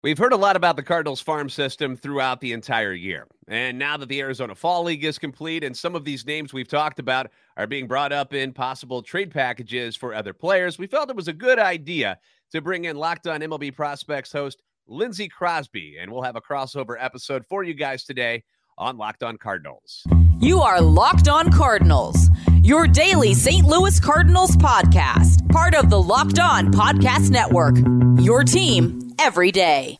We've heard a lot about the Cardinals farm system throughout the entire year. And now that the Arizona Fall League is complete and some of these names we've talked about are being brought up in possible trade packages for other players, we felt it was a good idea to bring in Locked On MLB Prospects host Lindsey Crosby. And we'll have a crossover episode for you guys today on Locked On Cardinals. You are Locked On Cardinals, your daily St. Louis Cardinals podcast, part of the Locked On Podcast Network. Your team every day.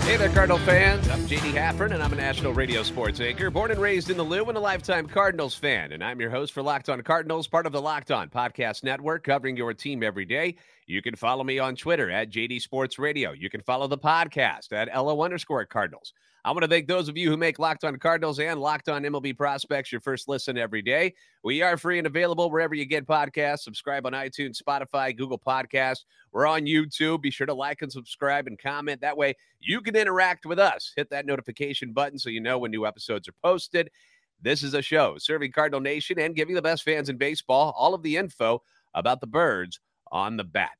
Hey there, Cardinal fans. I'm JD Haffern, and I'm a national radio sports anchor, born and raised in the Lou and a lifetime Cardinals fan. And I'm your host for Locked On Cardinals, part of the Locked On Podcast Network, covering your team every day. You can follow me on Twitter at JD Sports Radio. You can follow the podcast at LO underscore Cardinals. I want to thank those of you who make Locked On Cardinals and Locked On MLB Prospects your first listen every day. We are free and available wherever you get podcasts. Subscribe on iTunes, Spotify, Google Podcasts. We're on YouTube. Be sure to like and subscribe and comment. That way you can interact with us. Hit that notification button so you know when new episodes are posted. This is a show serving Cardinal Nation and giving the best fans in baseball all of the info about the birds on the bat.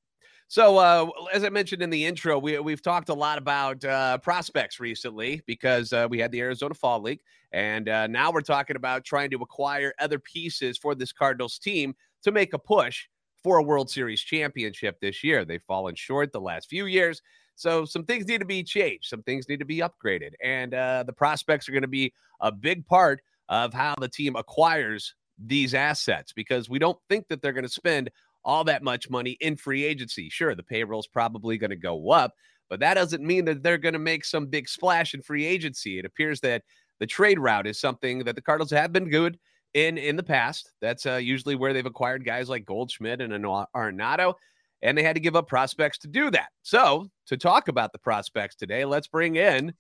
So, uh, as I mentioned in the intro, we, we've talked a lot about uh, prospects recently because uh, we had the Arizona Fall League. And uh, now we're talking about trying to acquire other pieces for this Cardinals team to make a push for a World Series championship this year. They've fallen short the last few years. So, some things need to be changed, some things need to be upgraded. And uh, the prospects are going to be a big part of how the team acquires these assets because we don't think that they're going to spend all that much money in free agency. Sure, the payroll's probably going to go up, but that doesn't mean that they're going to make some big splash in free agency. It appears that the trade route is something that the Cardinals have been good in in the past. That's uh, usually where they've acquired guys like Goldschmidt and Arenado, and they had to give up prospects to do that. So, to talk about the prospects today, let's bring in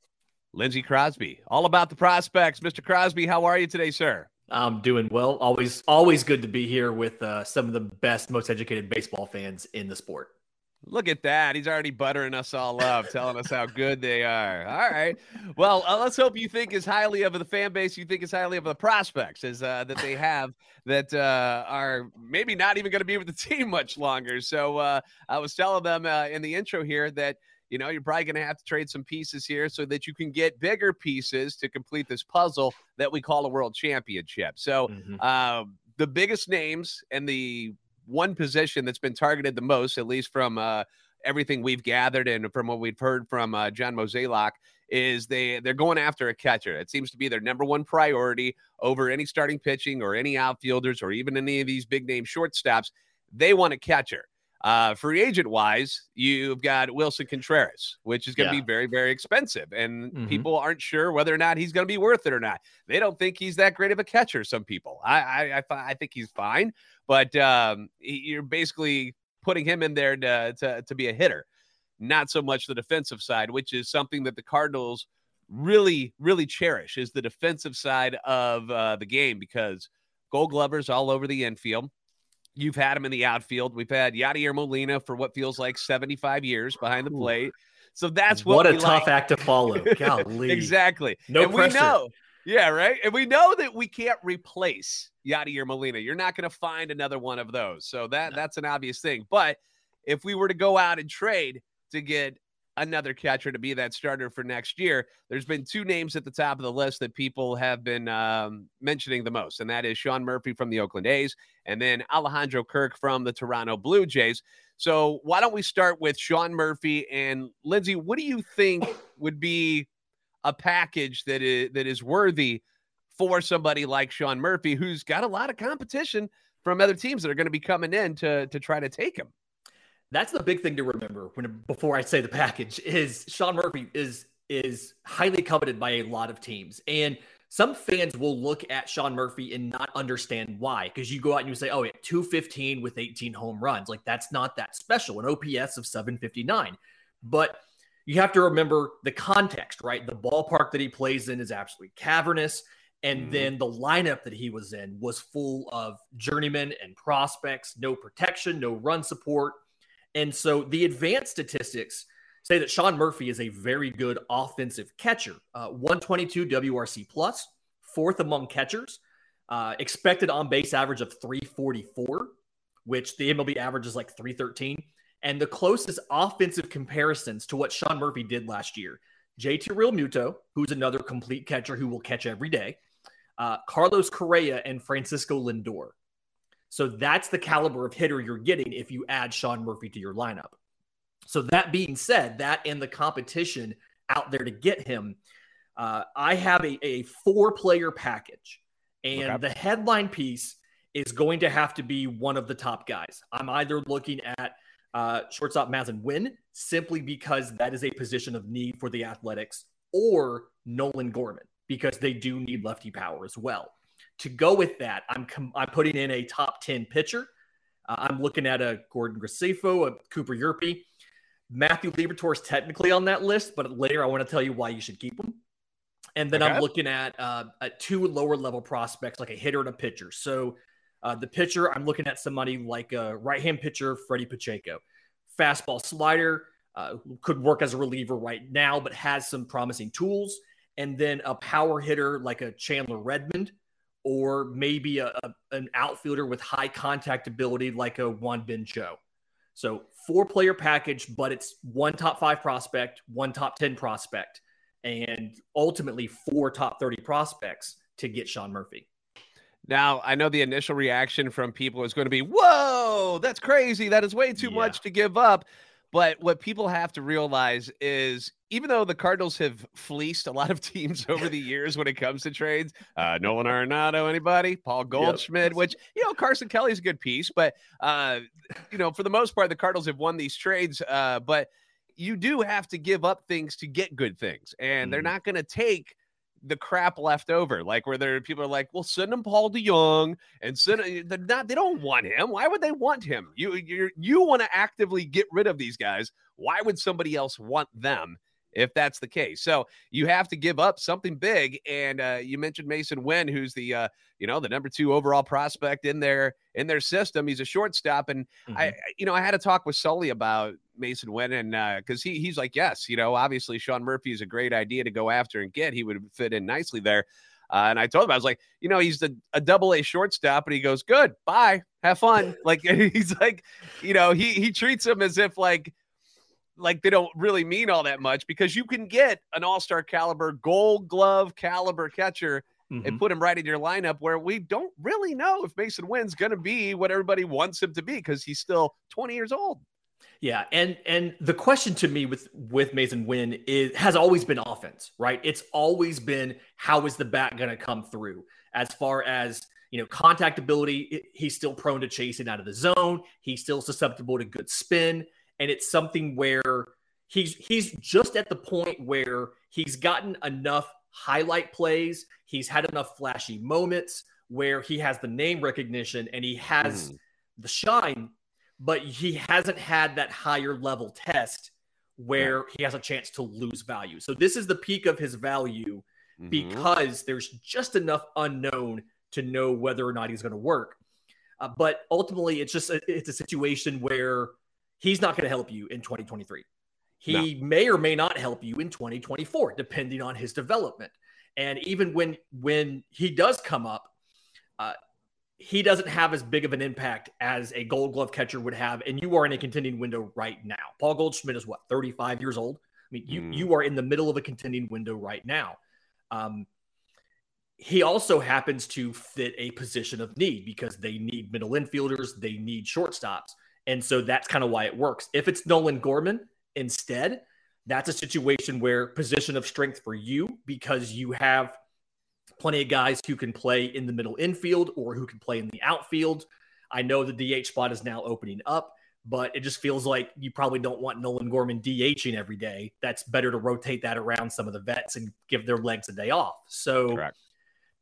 Lindsey Crosby. All about the prospects. Mr. Crosby, how are you today, sir? I'm doing well. Always, always good to be here with uh, some of the best, most educated baseball fans in the sport. Look at that. He's already buttering us all up, telling us how good they are. All right. Well, uh, let's hope you think as highly of the fan base, you think as highly of the prospects as uh, that they have that uh, are maybe not even going to be with the team much longer. So uh, I was telling them uh, in the intro here that you know, you're probably going to have to trade some pieces here so that you can get bigger pieces to complete this puzzle that we call a world championship. So, mm-hmm. uh, the biggest names and the one position that's been targeted the most, at least from uh, everything we've gathered and from what we've heard from uh, John Mozeliak, is they they're going after a catcher. It seems to be their number one priority over any starting pitching or any outfielders or even any of these big name shortstops. They want a catcher. Uh, free agent wise, you've got Willson Contreras, which is going to yeah. be very, very expensive. And mm-hmm. people aren't sure whether or not he's going to be worth it or not. They don't think he's that great of a catcher, some people. I, I, I, I think he's fine, but um, you're basically putting him in there to, to, to be a hitter, not so much the defensive side, which is something that the Cardinals really, really cherish is the defensive side of uh, the game because gold glovers all over the infield You've had him in the outfield. We've had Yadier Molina for what feels like 75 years behind the plate. So that's what, what a tough like. act to follow. Golly. exactly. No and pressure. we know. Yeah, right. And we know that we can't replace Yadier Molina. You're not going to find another one of those. So that no. that's an obvious thing. But if we were to go out and trade to get another catcher to be that starter for next year. There's been two names at the top of the list that people have been um, mentioning the most, and that is Sean Murphy from the Oakland A's and then Alejandro Kirk from the Toronto Blue Jays. So why don't we start with Sean Murphy and Lindsey? What do you think would be a package that is that is worthy for somebody like Sean Murphy, who's got a lot of competition from other teams that are going to be coming in to to try to take him? That's the big thing to remember when before I say the package is Sean Murphy is is highly coveted by a lot of teams. And some fans will look at Sean Murphy and not understand why. Because you go out and you say, oh, yeah, 215 with 18 home runs. Like that's not that special. An OPS of 759. But you have to remember the context, right? The ballpark that he plays in is absolutely cavernous. And mm-hmm. then the lineup that he was in was full of journeymen and prospects, no protection, no run support. And so the advanced statistics say that Sean Murphy is a very good offensive catcher. Uh, 122 WRC plus, fourth among catchers, uh, expected on base average of 344, which the MLB average is like 313. And the closest offensive comparisons to what Sean Murphy did last year JT Realmuto, who's another complete catcher who will catch every day, uh, Carlos Correa, and Francisco Lindor. So that's the caliber of hitter you're getting if you add Sean Murphy to your lineup. So that being said, that and the competition out there to get him, uh, I have a, a four player package. And okay. the headline piece is going to have to be one of the top guys. I'm either looking at uh, shortstop Masyn Winn simply because that is a position of need for the Athletics, or Nolan Gorman because they do need lefty power as well. To go with that, I'm com- I'm putting in a top ten pitcher. Uh, I'm looking at a Gordon Graceffo, a Cooper Hjerpe. Matthew Liberatore is technically on that list, but later I want to tell you why you should keep him. And then okay. I'm looking at, uh, at two lower level prospects, like a hitter and a pitcher. So uh, the pitcher, I'm looking at somebody like a right hand pitcher, Freddie Pacheco. Fastball slider uh, could work as a reliever right now, but has some promising tools. And then a power hitter like a Chandler Redmond, or maybe a, a an outfielder with high contact ability like a Won Bin Cho. So four player package, but it's one top five prospect, one top 10 prospect, and ultimately four top 30 prospects to get Sean Murphy. Now, I know the initial reaction from people is going to be, whoa, that's crazy. That is way too yeah. much to give up. But what people have to realize is even though the Cardinals have fleeced a lot of teams over the years when it comes to trades, uh, Nolan Arenado, anybody, Paul Goldschmidt, yep. which, you know, Carson Kelly's a good piece, but, uh, you know, for the most part, the Cardinals have won these trades. Uh, but you do have to give up things to get good things, and mm. they're not going to take the crap left over, like where there people are like, well, send them Paul DeJong and send they're not they don't want him. Why would they want him? You you you want to actively get rid of these guys. Why would somebody else want them? If that's the case. So you have to give up something big. And uh, you mentioned Masyn Winn, who's the uh, you know the number two overall prospect in their in their system. He's a shortstop, and mm-hmm. I you know I had a talk with Sully about Masyn Winn, and because uh, he he's like, yes, you know, obviously Sean Murphy is a great idea to go after and get. He would fit in nicely there. Uh, and I told him, I was like, you know, he's the, a double A shortstop. And he goes, good, bye, have fun. like, he's like, you know, he, he treats him as if like, like they don't really mean all that much because you can get an all-star caliber gold glove caliber catcher mm-hmm. and put him right in your lineup where we don't really know if Masyn Winn's going to be what everybody wants him to be because he's still 20 years old. Yeah, and and the question to me with with Masyn Winn is has always been offense, right? It's always been how is the bat going to come through as far as you know contact ability. He's still prone to chasing out of the zone. He's still susceptible to good spin and it's something where he's he's just at the point where he's gotten enough highlight plays, he's had enough flashy moments where he has the name recognition and he has mm. the shine, but he hasn't had that higher level test where he has a chance to lose value. So this is the peak of his value mm-hmm. because there's just enough unknown to know whether or not he's going to work. Uh, but ultimately, it's just a, it's a situation where he's not going to help you in 2023. He no. may or may not help you in 2024, depending on his development. And even when when he does come up, uh, he doesn't have as big of an impact as a Gold Glove catcher would have. And you are in a contending window right now. Paul Goldschmidt is what 35 years old. I mean, you mm. you are in the middle of a contending window right now. Um, he also happens to fit a position of need because they need middle infielders, they need shortstops. And so that's kind of why it works. If it's Nolan Gorman instead, that's a situation where position of strength for you because you have plenty of guys who can play in the middle infield or who can play in the outfield. I know the DH spot is now opening up, but it just feels like you probably don't want Nolan Gorman DHing every day. That's better to rotate that around some of the vets and give their legs a day off. So Correct.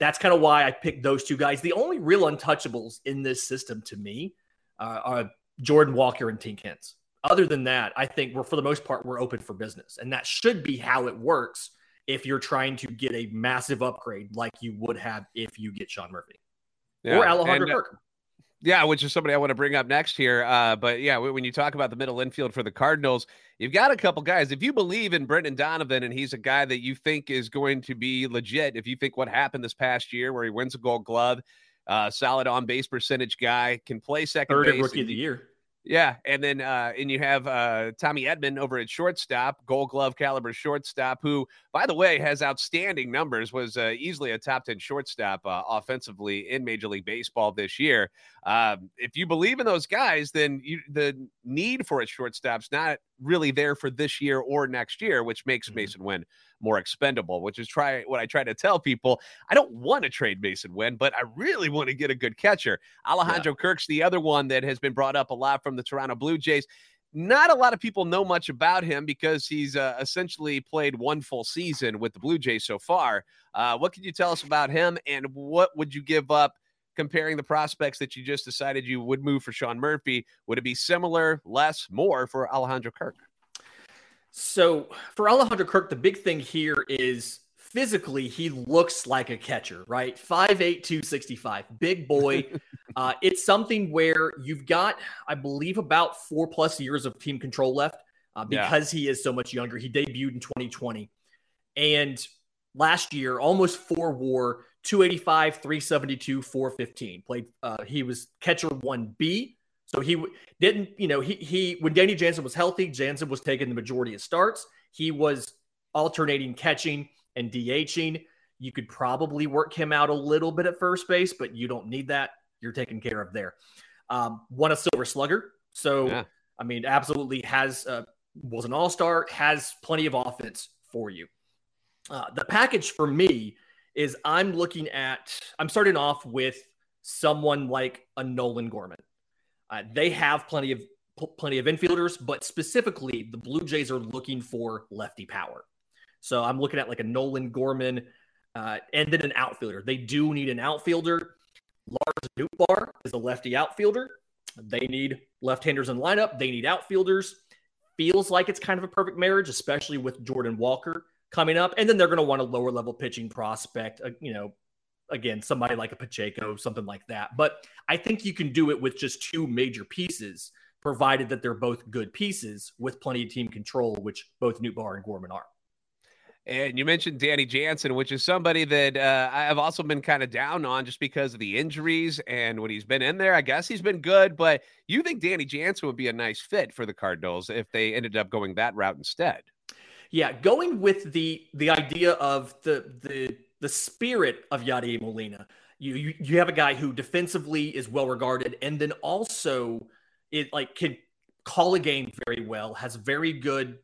that's kind of why I picked those two guys. The only real untouchables in this system to me uh, are Jordan Walker and Tink Hence. Other than that, I think we're for the most part we're open for business, and that should be how it works if you're trying to get a massive upgrade like you would have if you get Sean Murphy yeah. or Alejandro and, uh, Kirk. Yeah, which is somebody I want to bring up next here. Uh, but yeah, when you talk about the middle infield for the Cardinals, you've got a couple guys. If you believe in Brendan Donovan and he's a guy that you think is going to be legit, if you think what happened this past year where he wins a gold glove, uh, solid on base percentage guy, can play second Third base. rookie of the year. Yeah, and then uh, and you have uh, Tommy Edman over at shortstop, Gold Glove caliber shortstop, who, by the way, has outstanding numbers. Was uh, easily a top ten shortstop uh, offensively in Major League Baseball this year. Um, if you believe in those guys, then you, the need for a shortstop's not really there for this year or next year, which makes mm-hmm. Masyn Winn more expendable, which is try what I try to tell people. I don't want to trade Masyn Winn, but I really want to get a good catcher. Alejandro yeah. Kirk's the other one that has been brought up a lot from the Toronto Blue Jays. Not a lot of people know much about him because he's uh, essentially played one full season with the Blue Jays so far. Uh, what can you tell us about him, and what would you give up? comparing the prospects that you just decided you would move for Sean Murphy, would it be similar, less, more for Alejandro Kirk? So for Alejandro Kirk, the big thing here is physically he looks like a catcher, right? 5'8, 265, big boy. uh, it's something where you've got, I believe, about four plus years of team control left uh, because yeah. he is so much younger. He debuted in 2020. And last year, almost four war, 285, 372, 415. Played, uh, he was catcher 1B so he didn't, you know, he he when Danny Jansen was healthy, Jansen was taking the majority of starts. He was alternating catching and DHing. You could probably work him out a little bit at first base, but you don't need that. You're taken care of there. Um, won a Silver Slugger, so yeah. I mean, absolutely has uh, was an All Star, has plenty of offense for you. Uh, the package for me is I'm looking at I'm starting off with someone like a Nolan Gorman. Uh, they have plenty of plenty of infielders, but specifically the Blue Jays are looking for lefty power. So I'm looking at like a Nolan Gorman uh, and then an outfielder. They do need an outfielder. Lars Nootbaar is a lefty outfielder. They need left-handers in lineup. They need outfielders. Feels like it's kind of a perfect marriage, especially with Jordan Walker coming up. And then they're going to want a lower level pitching prospect, uh, you know, again, somebody like a Pacheco, something like that. But I think you can do it with just two major pieces, provided that they're both good pieces with plenty of team control, which both Nootbaar and Gorman are. And you mentioned Danny Jansen, which is somebody that uh, I've also been kind of down on just because of the injuries and when he's been in there. I guess he's been good, but you think Danny Jansen would be a nice fit for the Cardinals if they ended up going that route instead? Yeah, going with the the idea of the the the spirit of Yadier Molina. You, you you have a guy who defensively is well regarded, and then also it like can call a game very well, has very good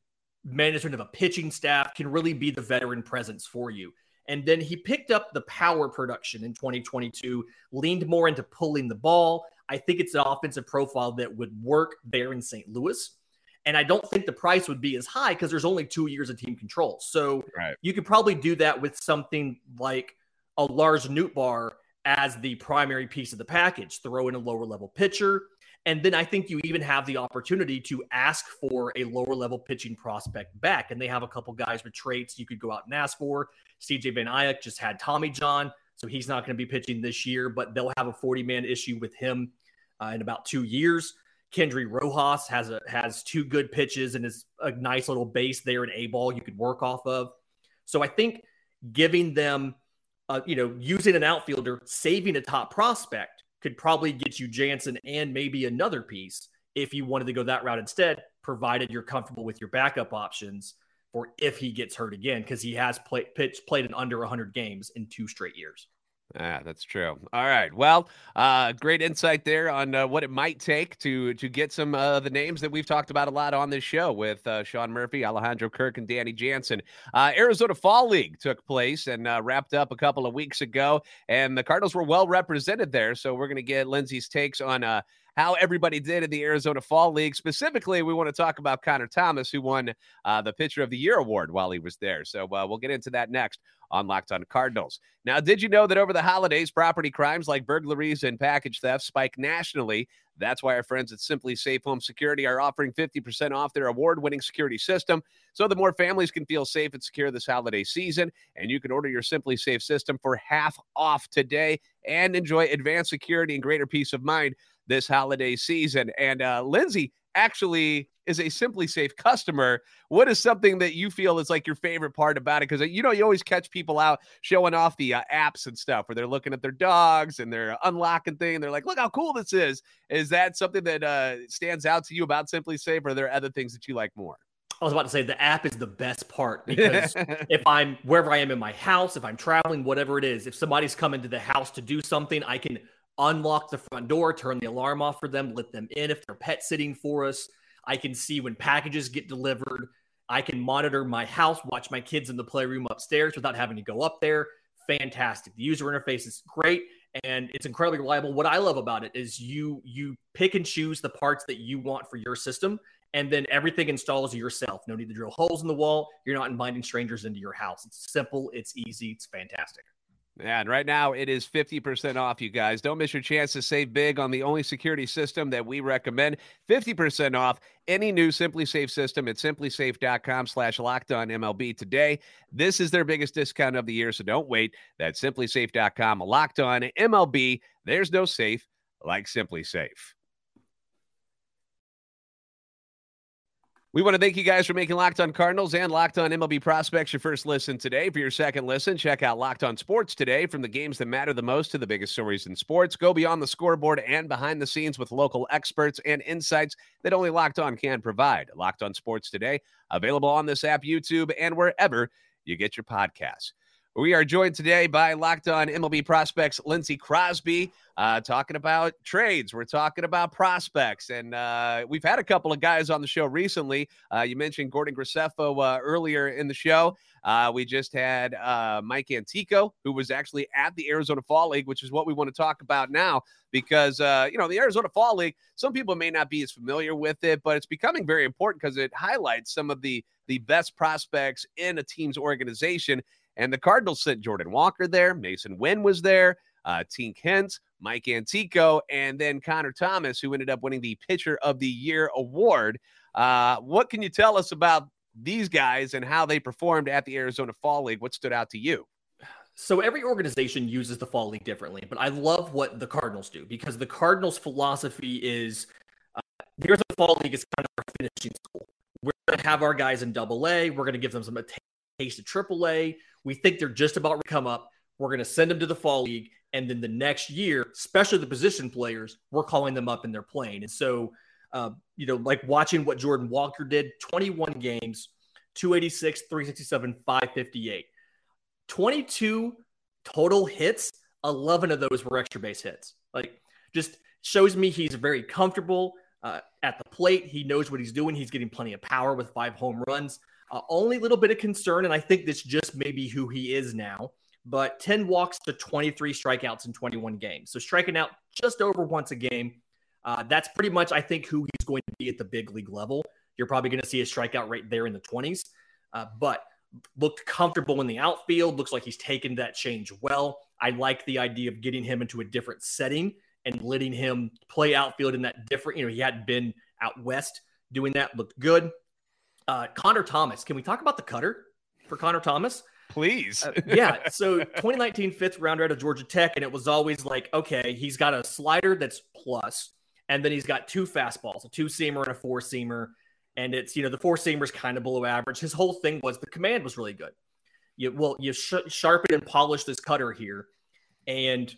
management of a pitching staff, can really be the veteran presence for you. And then he picked up the power production in 2022, leaned more into pulling the ball. I think it's an offensive profile that would work there in St. Louis. And I don't think the price would be as high because there's only two years of team control. So right. you could probably do that with something like a Lars Nootbaar as the primary piece of the package, throw in a lower level pitcher. And then I think you even have the opportunity to ask for a lower level pitching prospect back. And they have a couple guys with traits you could go out and ask for. CJ Van Eyck just had Tommy John, so he's not going to be pitching this year, but they'll have a 40 man issue with him uh, in about two years. Kendry Rojas has a has two good pitches and is a nice little base there in A ball you could work off of. So I think giving them, uh, you know, using an outfielder, saving a top prospect could probably get you Jansen and maybe another piece if you wanted to go that route instead, provided you're comfortable with your backup options for if he gets hurt again, because he has played pitched played in under 100 games in two straight years. Yeah, that's true. All right. Well, uh, great insight there on uh, what it might take to to get some of uh, the names that we've talked about a lot on this show with uh, Sean Murphy, Alejandro Kirk, and Danny Jansen. Uh, Arizona Fall League took place and uh, wrapped up a couple of weeks ago, and the Cardinals were well represented there. So we're going to get Lindsey's takes on how everybody did in the Arizona Fall League. Specifically, we want to talk about Connor Thomas, who won uh, the Pitcher of the Year award while he was there. So uh, we'll get into that next on Locked On Cardinals. Now, did you know that over the holidays, property crimes like burglaries and package theft spike nationally? That's why our friends at SimpliSafe Home Security are offering 50% off their award winning security system so the more families can feel safe and secure this holiday season. And you can order your SimpliSafe system for half off today and enjoy advanced security and greater peace of mind this holiday season. And uh, Lindsey actually is a SimpliSafe customer. What is something that you feel is like your favorite part about it? Because you know you always catch people out showing off the uh, apps and stuff where they're looking at their dogs and they're unlocking thing and they're like look how cool this is. Is that something that uh, stands out to you about SimpliSafe, or are there other things that you like more? I was about to say the app is the best part because if I'm wherever I am in my house, if I'm traveling, whatever it is, if somebody's coming to the house to do something, I can unlock the front door, turn the alarm off for them, let them in if they're pet sitting for us. I can see when packages get delivered. I can monitor my house, watch my kids in the playroom upstairs without having to go up there. Fantastic. The user interface is great and it's incredibly reliable. What I love about it is you you pick and choose the parts that you want for your system and then everything installs yourself. No need to drill holes in the wall. You're not inviting strangers into your house. It's simple, it's easy, it's fantastic. And right now it is 50% off, you guys. Don't miss your chance to save big on the only security system that we recommend. 50% off any new SimpliSafe system at simplisafe.com slash locked on MLB today. This is their biggest discount of the year, so don't wait. That's simplisafe.com locked on MLB. There's no safe like SimpliSafe. We want to thank you guys for making Locked On Cardinals and Locked On MLB Prospects your first listen today. For your second listen, check out Locked On Sports today. From the games that matter the most to the biggest stories in sports, go beyond the scoreboard and behind the scenes with local experts and insights that only Locked On can provide. Locked On Sports today, available on this app, YouTube, and wherever you get your podcasts. We are joined today by Locked On MLB prospects Lindsey Crosby, uh, talking about trades. We're talking about prospects, and uh, we've had a couple of guys on the show recently. Uh, you mentioned Gordon Graceffo uh, earlier in the show. Uh, we just had uh, Mike Antico, who was actually at the Arizona Fall League, which is what we want to talk about now, because you know the Arizona Fall League. Some people may not be as familiar with it, but it's becoming very important because it highlights some of the the best prospects in a team's organization and the Cardinals sent Jordan Walker there. Masyn Winn was there. Uh, Tink Hence, Mike Antico, and then Connor Thomas, who ended up winning the Pitcher of the Year award. Uh, what can you tell us about these guys and how they performed at the Arizona Fall League? What stood out to you? So every organization uses the fall league differently, but I love what the Cardinals do because the Cardinals' philosophy is uh, the Fall League is kind of our finishing school. We're going to have our guys in Double A. We're going to give them some taste of Triple A. We think they're just about to come up. We're going to send them to the fall league. And then the next year, especially the position players, we're calling them up and they're playing. And so, uh, you know, like watching what Jordan Walker did 21 games, 286, 367, 558. 22 total hits, 11 of those were extra base hits. Like, just shows me he's very comfortable uh, at the plate. He knows what he's doing. He's getting plenty of power with five home runs. Uh, only little bit of concern, and I think this just maybe who he is now. But 10 walks to 23 strikeouts in 21 games. So striking out just over once a game. Uh, that's pretty much, I think, who he's going to be at the big league level. You're probably going to see a strikeout rate there in the 20s. Uh, but looked comfortable in the outfield. Looks like he's taken that change well. I like the idea of getting him into a different setting and letting him play outfield in that different. You know, he hadn't been out west doing that. Looked good. Uh, Connor Thomas. Can we talk about the cutter for Connor Thomas? Please. uh, yeah. So 2019 fifth rounder out of Georgia Tech, and it was always like, okay, he's got a slider that's plus, and then he's got two fastballs, a two seamer and a four seamer. And it's, you know, the four seamer is kind of below average. His whole thing was the command was really good. You, well, you sh- sharpen and polish this cutter here. And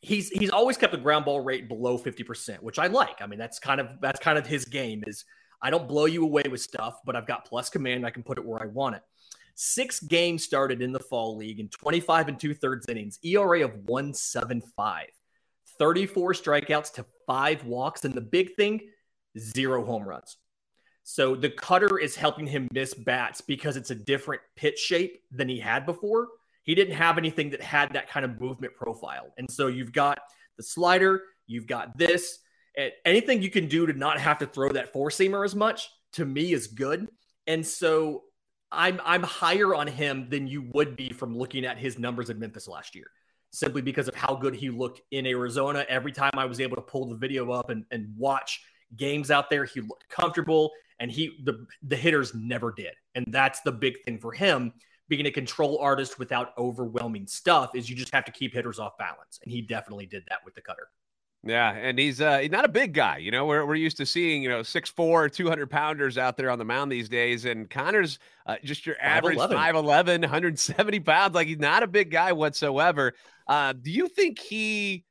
he's he's always kept the ground ball rate below 50%, which I like. I mean, that's kind of that's kind of his game is I don't blow you away with stuff, but I've got plus command. I can put it where I want it. Six games started in the fall league in 25 and two thirds innings, ERA of 175, 34 strikeouts to five walks. And the big thing, zero home runs. So the cutter is helping him miss bats because it's a different pitch shape than he had before. He didn't have anything that had that kind of movement profile. And so you've got the slider, you've got this, anything you can do to not have to throw that four seamer as much to me is good. And so I'm I'm higher on him than you would be from looking at his numbers in Memphis last year, simply because of how good he looked in Arizona. Every time I was able to pull the video up and, and watch games out there, he looked comfortable and he the the hitters never did. And that's the big thing for him being a control artist without overwhelming stuff is you just have to keep hitters off balance. And he definitely did that with the cutter. Yeah, and he's uh, he's not a big guy. You know, we're, we're used to seeing you know six four, two hundred pounders out there on the mound these days, and Connor's uh, just your average 5'11", 170 pounds. Like he's not a big guy whatsoever. Uh, do you think he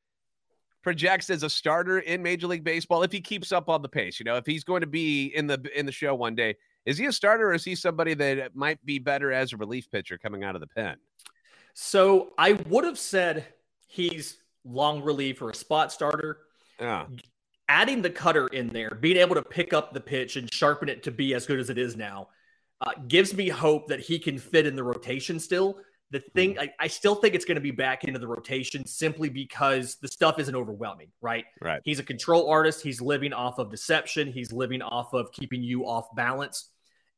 projects as a starter in Major League Baseball if he keeps up on the pace? You know, if he's going to be in the in the show one day, is he a starter or is he somebody that might be better as a relief pitcher coming out of the pen? So I would have said he's long relief or a spot starter. Yeah. Adding the cutter in there, being able to pick up the pitch and sharpen it to be as good as it is now, uh, gives me hope that he can fit in the rotation still. The thing, hmm. I, I still think it's going to be back into the rotation simply because the stuff isn't overwhelming, right? Right. He's a control artist. He's living off of deception. He's living off of keeping you off balance.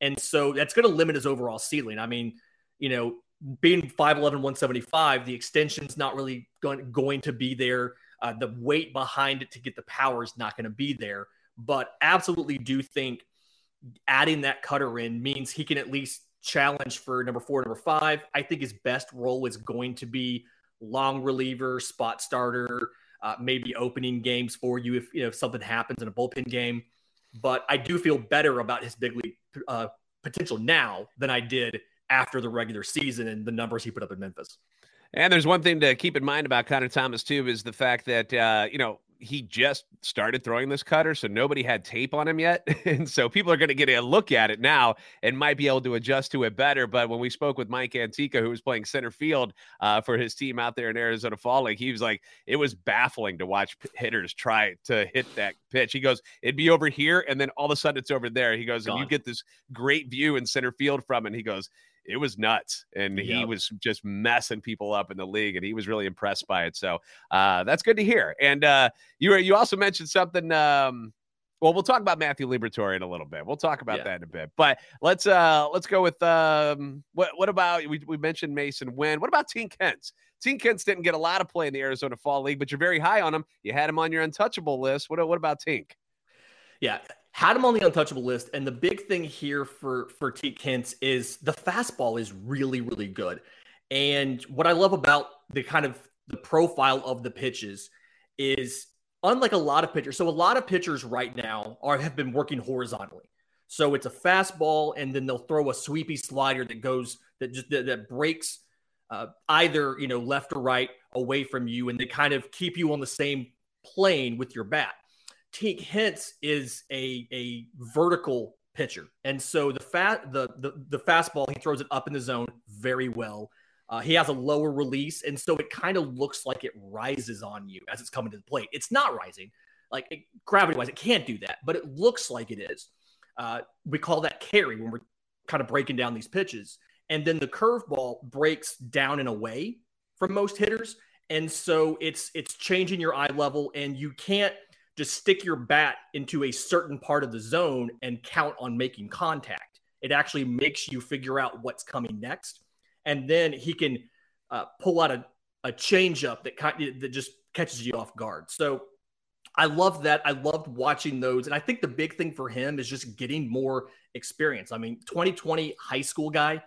And so that's going to limit his overall ceiling. I mean, you know, being 5'11, 175, the extension's not really going, going to be there. Uh, the weight behind it to get the power is not going to be there. But absolutely do think adding that cutter in means he can at least challenge for number four, number five. I think his best role is going to be long reliever, spot starter, uh, maybe opening games for you if you know if something happens in a bullpen game. But I do feel better about his big league uh, potential now than I did after the regular season and the numbers he put up in Memphis. And there's one thing to keep in mind about Connor Thomas too is the fact that uh, you know he just started throwing this cutter, so nobody had tape on him yet, and so people are going to get a look at it now and might be able to adjust to it better. But when we spoke with Mike Antico, who was playing center field uh, for his team out there in Arizona Fall League, he was like, it was baffling to watch hitters try to hit that pitch. He goes, it'd be over here, and then all of a sudden it's over there. He goes, Gone. and you get this great view in center field from, it. and he goes it was nuts. And yep. he was just messing people up in the league, and he was really impressed by it. So uh, that's good to hear. And uh, you you also mentioned something. Um, well, we'll talk about Matthew Liberatore in a little bit. We'll talk about yeah. that in a bit. But let's uh let's go with um what what about we, we mentioned Masyn Winn. What about Tink Hence? Tink Hence didn't get a lot of play in the Arizona Fall League, but you're very high on him. You had him on your untouchable list. What what about Tink? Yeah, had him on the untouchable list. And the big thing here for for Tink Hence is the fastball is really really good. And what I love about the kind of the profile of the pitches is unlike a lot of pitchers. So a lot of pitchers right now are have been working horizontally. So it's a fastball, and then they'll throw a sweepy slider that goes that just that, that breaks uh, either you know left or right away from you, and they kind of keep you on the same plane with your bat. Tink Hence is a a vertical pitcher, and so the fat the, the the fastball he throws it up in the zone very well. Uh, he has a lower release, and so it kind of looks like it rises on you as it's coming to the plate. It's not rising, like it, gravity wise, it can't do that, but it looks like it is. Uh, we call that carry when we're kind of breaking down these pitches, and then the curveball breaks down and away from most hitters, and so it's it's changing your eye level, and you can't just stick your bat into a certain part of the zone and count on making contact. It actually makes you figure out what's coming next. And then he can uh, pull out a, a changeup that, that just catches you off guard. So I love that. I loved watching those. And I think the big thing for him is just getting more experience. I mean, 2020 high school guy.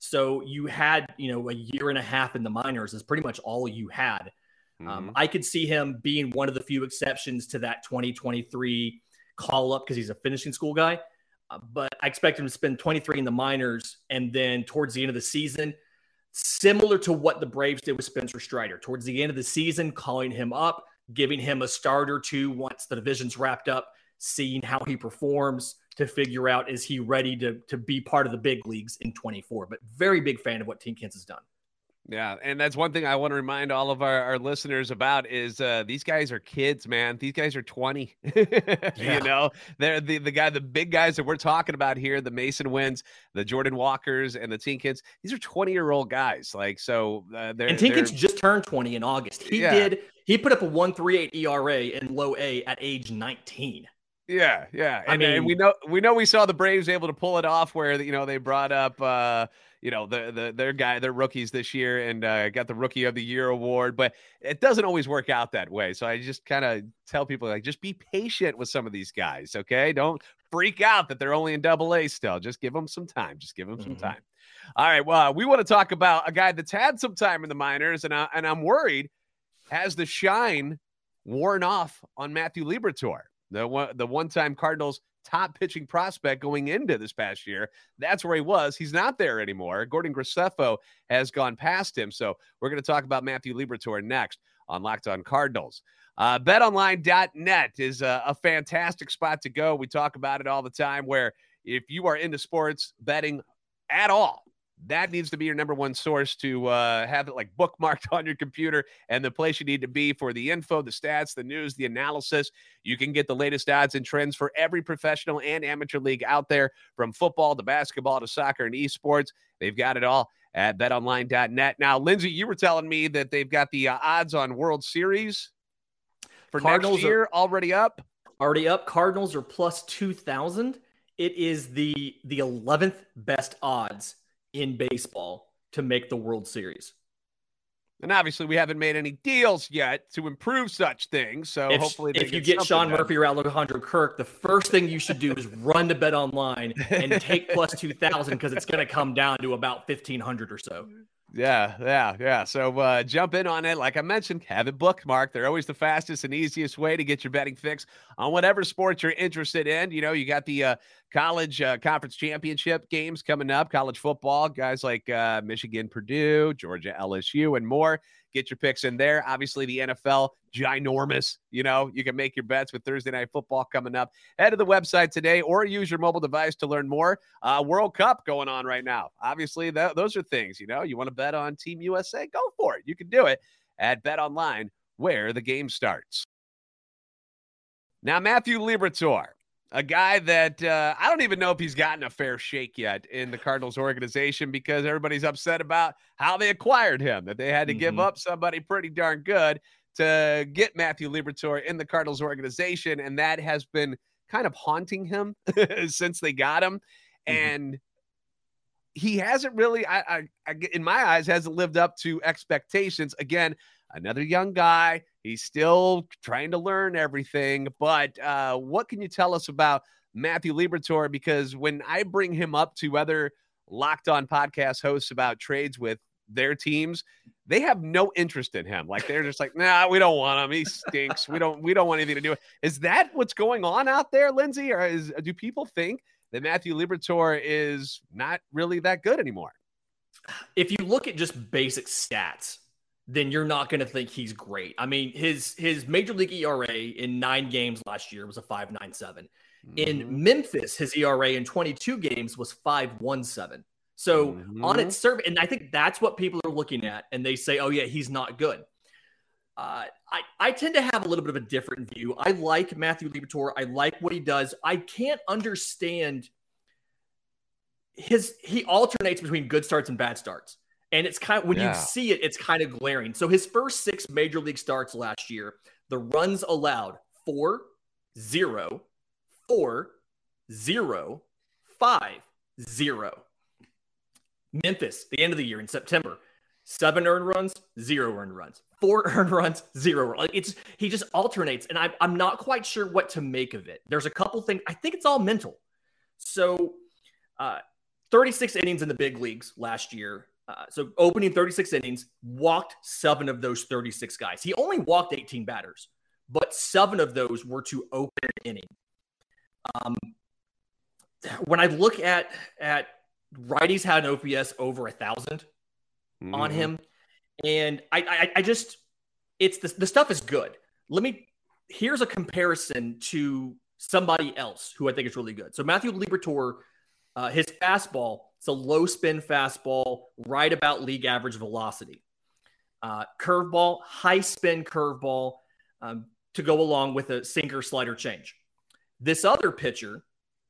So you had, you know, a year and a half in the minors is pretty much all you had. Um, mm-hmm. Um, I could see him being one of the few exceptions to that 2023 call up because he's a finishing school guy. Uh, but I expect him to spend 23 in the minors and then towards the end of the season, similar to what the Braves did with Spencer Strider. Towards the end of the season, calling him up, giving him a start or two once the division's wrapped up, seeing how he performs to figure out is he ready to, to be part of the big leagues in 24. But very big fan of what Tink Hence has done. Yeah, and that's one thing I want to remind all of our, our listeners about is uh, these guys are kids, man. These guys are 20. yeah. You know, they're the, the guy, the big guys that we're talking about here, the Masyn Winns, the Jordan Walkers, and the Tink Hences. These are 20 year old guys. Like, so uh, they're. And Tink Hence just turned 20 in August. He yeah. did He put up a 138 ERA in low A at age 19. Yeah, yeah. I and, mean, and we know we know we saw the Braves able to pull it off where you know they brought up uh you know the the their guy their rookies this year and uh, got the rookie of the year award but it doesn't always work out that way. So i just kind of tell people like just be patient with some of these guys okay? Don't freak out that they're only in double a still. Just give them some time. Just give them mm-hmm. some time. All right well we want to talk about a guy that's had some time in the minors and, I, and i'm worried has the shine worn off on matthew liberatore the one the one time cardinals top pitching prospect going into this past year. That's where he was. He's not there anymore. Gordon Graceffo has gone past him. So we're going to talk about Matthew Liberatore next on Locked On Cardinals. Uh, betonline.net is a, a fantastic spot to go. We talk about it all the time where if you are into sports betting at all, that needs to be your number one source to uh, have it like bookmarked on your computer and the place you need to be for the info, the stats, the news, the analysis. You can get the latest odds and trends for every professional and amateur league out there from football to basketball to soccer and esports. They've got it all at betonline.net. Now, Lindsey, you were telling me that they've got the uh, odds on World Series for Cardinals next year are, already up. Already up. Cardinals are plus 2,000. It is the the 11th best odds in baseball to make the World Series. And obviously, we haven't made any deals yet to improve such things. So if, hopefully, if you get Sean done. Murphy or Alejandro Kirk, the first thing you should do is run to Bet Online and take plus two thousand because it's going to come down to about fifteen hundred or so. Yeah, yeah, yeah. So uh, jump in on it. Like I mentioned, have it bookmarked. They're always the fastest and easiest way to get your betting fix on whatever sports you're interested in. You know, you got the uh, college uh, conference championship games coming up, college football, guys like uh, Michigan, Purdue, Georgia, LSU, and more. Get your picks in there. Obviously, the NFL, ginormous. You know, you can make your bets with Thursday Night Football coming up. Head to the website today or use your mobile device to learn more. Uh, World Cup going on right now. Obviously, th- those are things, you know, you want to bet on Team USA? Go for it. You can do it at Bet Online, where the game starts. Now, Matthew Liberatore a guy that uh, I don't even know if he's gotten a fair shake yet in the Cardinals organization because everybody's upset about how they acquired him, that they had to mm-hmm. give up somebody pretty darn good to get Matthew Liberatore in the Cardinals organization. And that has been kind of haunting him since they got him. Mm-hmm. And he hasn't really, I, I, I, in my eyes, hasn't lived up to expectations. Again, another young guy. He's still trying to learn everything. But uh, what can you tell us about Matthew Liberatore? Because when I bring him up to other locked on podcast hosts about trades with their teams, they have no interest in him. Like they're just like, nah, we don't want him. He stinks. we don't we don't want anything to do with. Is that what's going on out there, Lindsey? Or is do people think that Matthew Liberatore is not really that good anymore? If you look at just basic stats, then you're not going to think he's great. I mean, his his major league ERA in nine games last year was a 5.97. Mm-hmm. In Memphis, his ERA in 22 games was 5.17. So mm-hmm. on its survey, and I think that's what people are looking at, and they say, "Oh yeah, he's not good." Uh, I I tend to have a little bit of a different view. I like Matthew Liberatore. I like what he does. I can't understand his he alternates between good starts and bad starts. And it's kind of when yeah. you see it, it's kind of glaring. So his first six major league starts last year, the runs allowed four, zero, four, zero, five, zero. Memphis, the end of the year in September, seven earned runs, zero earned runs, four earned runs, zero. Like it's he just alternates, and I'm I'm not quite sure what to make of it. There's a couple things. I think it's all mental. So, uh, 36 innings in the big leagues last year. Uh, so opening 36 innings, walked seven of those 36 guys. He only walked 18 batters, but seven of those were to open an inning. Um, when I look at at righties had an OPS over a 1000 mm-hmm. on him, and I, I I just it's the the stuff is good. Let me here's a comparison to somebody else who I think is really good. So Matthew Liberatore, uh, his fastball it's a low spin fastball, right about league average velocity. Uh, curveball, high spin curveball um, to go along with a sinker slider change. This other pitcher,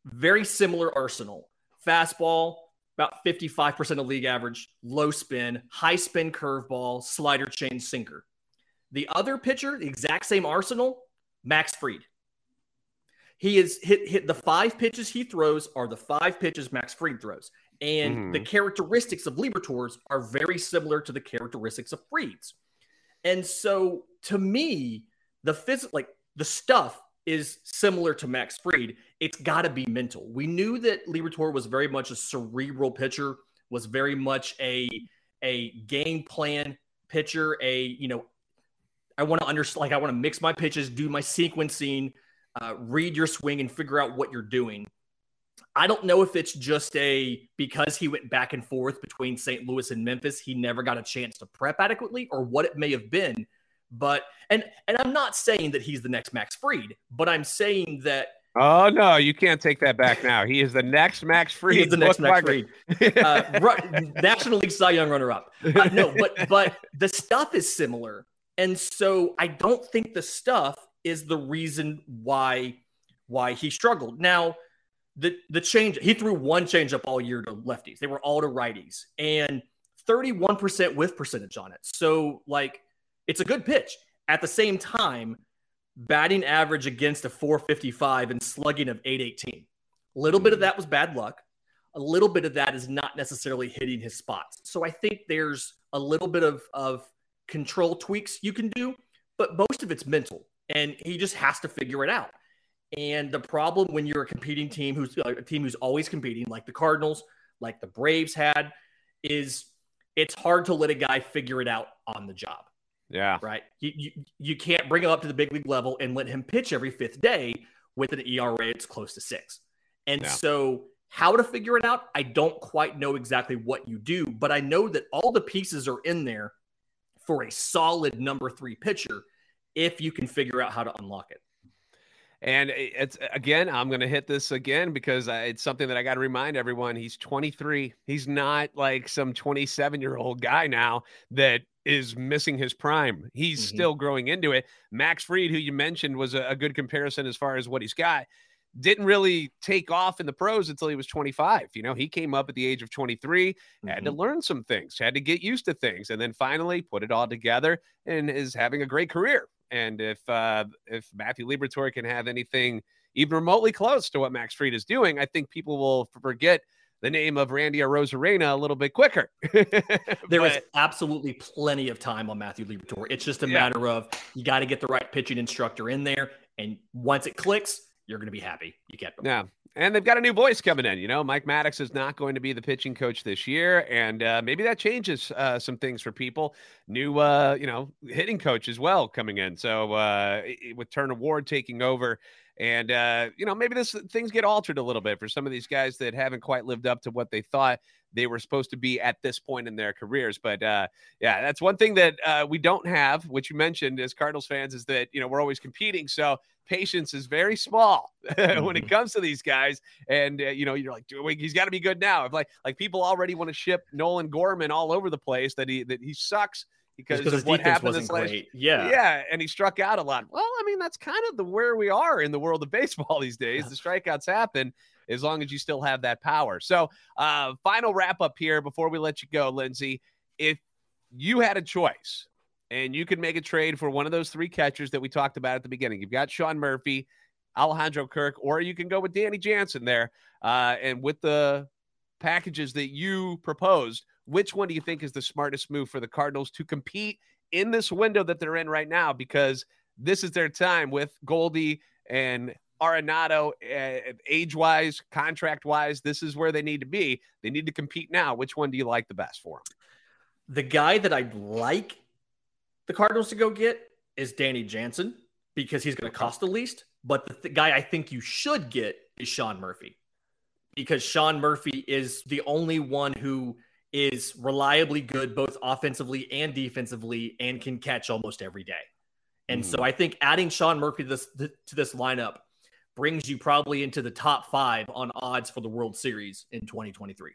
very similar arsenal. Fastball, about 55% of league average, low spin, high spin curveball, slider change sinker. The other pitcher, the exact same arsenal, Max Fried. He is hit hit the five pitches he throws are the five pitches Max Fried throws. And mm-hmm. the characteristics of Liberatore's are very similar to the characteristics of Fried's. And so to me, the phys- like the stuff is similar to Max Fried. It's got to be mental. We knew that Liberatore was very much a cerebral pitcher, was very much a a game plan pitcher, a you know, I want to understand like I want to mix my pitches, do my sequencing, uh, read your swing and figure out what you're doing. I don't know if it's just a because he went back and forth between St. Louis and Memphis, he never got a chance to prep adequately, or what it may have been. But and and I'm not saying that he's the next Max Fried, but I'm saying that. Oh no, you can't take that back now. He is the next Max Fried. He is the next Max Fried. uh, National League Cy Young runner-up. Uh, no, but but the stuff is similar, and so I don't think the stuff is the reason why why he struggled. Now, the the change he threw one changeup all year to lefties. They were all to righties and 31% whiff percentage on it. So like it's a good pitch. At the same time, batting average against a 455 and slugging of 818. A little bit of mm-hmm. that was bad luck. A little bit of that is not necessarily hitting his spots. So I think there's a little bit of, of control tweaks you can do, but most of it's mental and he just has to figure it out. And the problem when you're a competing team who's uh, a team who's always competing, like the Cardinals, like the Braves had, is it's hard to let a guy figure it out on the job. Yeah. Right. You, you, you can't bring him up to the big league level and let him pitch every fifth day with an ERA that's close to six. And yeah. so, how to figure it out, I don't quite know exactly what you do, but I know that all the pieces are in there for a solid number three pitcher if you can figure out how to unlock it. And it's again, I'm going to hit this again because it's something that I got to remind everyone. He's 23. He's not like some 27 year old guy now that is missing his prime. He's mm-hmm. still growing into it. Max Fried, who you mentioned, was a, a good comparison as far as what he's got didn't really take off in the pros until he was 25. You know, he came up at the age of 23, mm-hmm. had to mm-hmm. learn some things, had to get used to things, and then finally put it all together and is having a great career. And if uh, if Matthew Liberatore can have anything even remotely close to what Max Fried is doing, I think people will forget the name of Randy Arozarena a little bit quicker. there is absolutely plenty of time on Matthew Liberatore. It's just a yeah. matter of you got to get the right pitching instructor in there, and once it clicks, you're going to be happy. You get them. Yeah, and they've got a new voice coming in. You know, Mike Maddux is not going to be the pitching coach this year, and uh, maybe that changes uh, some things for people. New, uh, you know, hitting coach as well coming in. So uh, with Turner Ward taking over, and uh, you know, maybe this things get altered a little bit for some of these guys that haven't quite lived up to what they thought they were supposed to be at this point in their careers. But uh, yeah, that's one thing that uh, we don't have, which you mentioned as Cardinals fans, is that you know we're always competing. So patience is very small when it mm-hmm. comes to these guys. And uh, you know, you're like, he's got to be good now. If like like people already want to ship Nolan Gorman all over the place that he that he sucks because, of what happened this last yeah. Yeah and he struck out a lot. Well i mean that's kind of the where we are in the world of baseball these days. The strikeouts happen as long as you still have that power. So uh final wrap up here before we let you go lindsey. If you had a choice and you could make a trade for one of those three catchers that we talked about at the beginning. You've got Sean Murphy, Alejandro Kirk, or you can go with Danny Jansen there. Uh, and with the packages that you proposed, which one do you think is the smartest move for the Cardinals to compete in this window that they're in right now? Because this is their time with Goldie and Arenado, uh, age wise, contract wise. This is where they need to be. They need to compete now. Which one do you like the best for them? The guy that I'd like the Cardinals to go get is Danny Jansen because he's going to cost the least. But the th- guy I think you should get is Sean Murphy because Sean Murphy is the only one who is reliably good both offensively and defensively and can catch almost every day. And mm. so I think adding Sean Murphy to this, to this lineup brings you probably into the top five on odds for the World Series in 2023.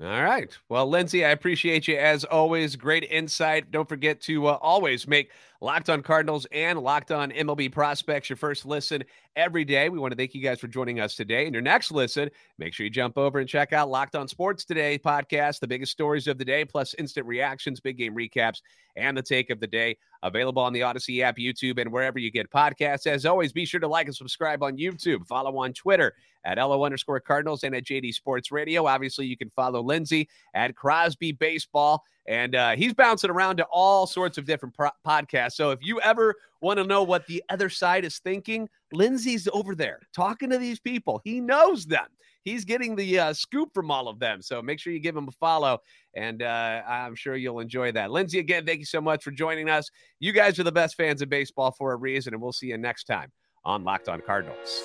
All right. Well, Lindsey, I appreciate you as always. Great insight. Don't forget to uh, always make Locked on Cardinals and Locked on MLB Prospects, your first listen every day. We want to thank you guys for joining us today. And your next listen, make sure you jump over and check out Locked on Sports Today podcast, the biggest stories of the day, plus instant reactions, big game recaps, and the take of the day. Available on the Odyssey app, YouTube, and wherever you get podcasts. As always, be sure to like and subscribe on YouTube. Follow on Twitter at LO underscore Cardinals and at JD Sports Radio. Obviously, you can follow Lindsey at Crosby Baseball. And uh, he's bouncing around to all sorts of different pro- podcasts. So if you ever want to know what the other side is thinking, Lindsey's over there talking to these people. He knows them. He's getting the uh, scoop from all of them. So make sure you give him a follow, and uh, I'm sure you'll enjoy that. Lindsey, again, thank you so much for joining us. You guys are the best fans of baseball for a reason, and we'll see you next time on Locked On Cardinals.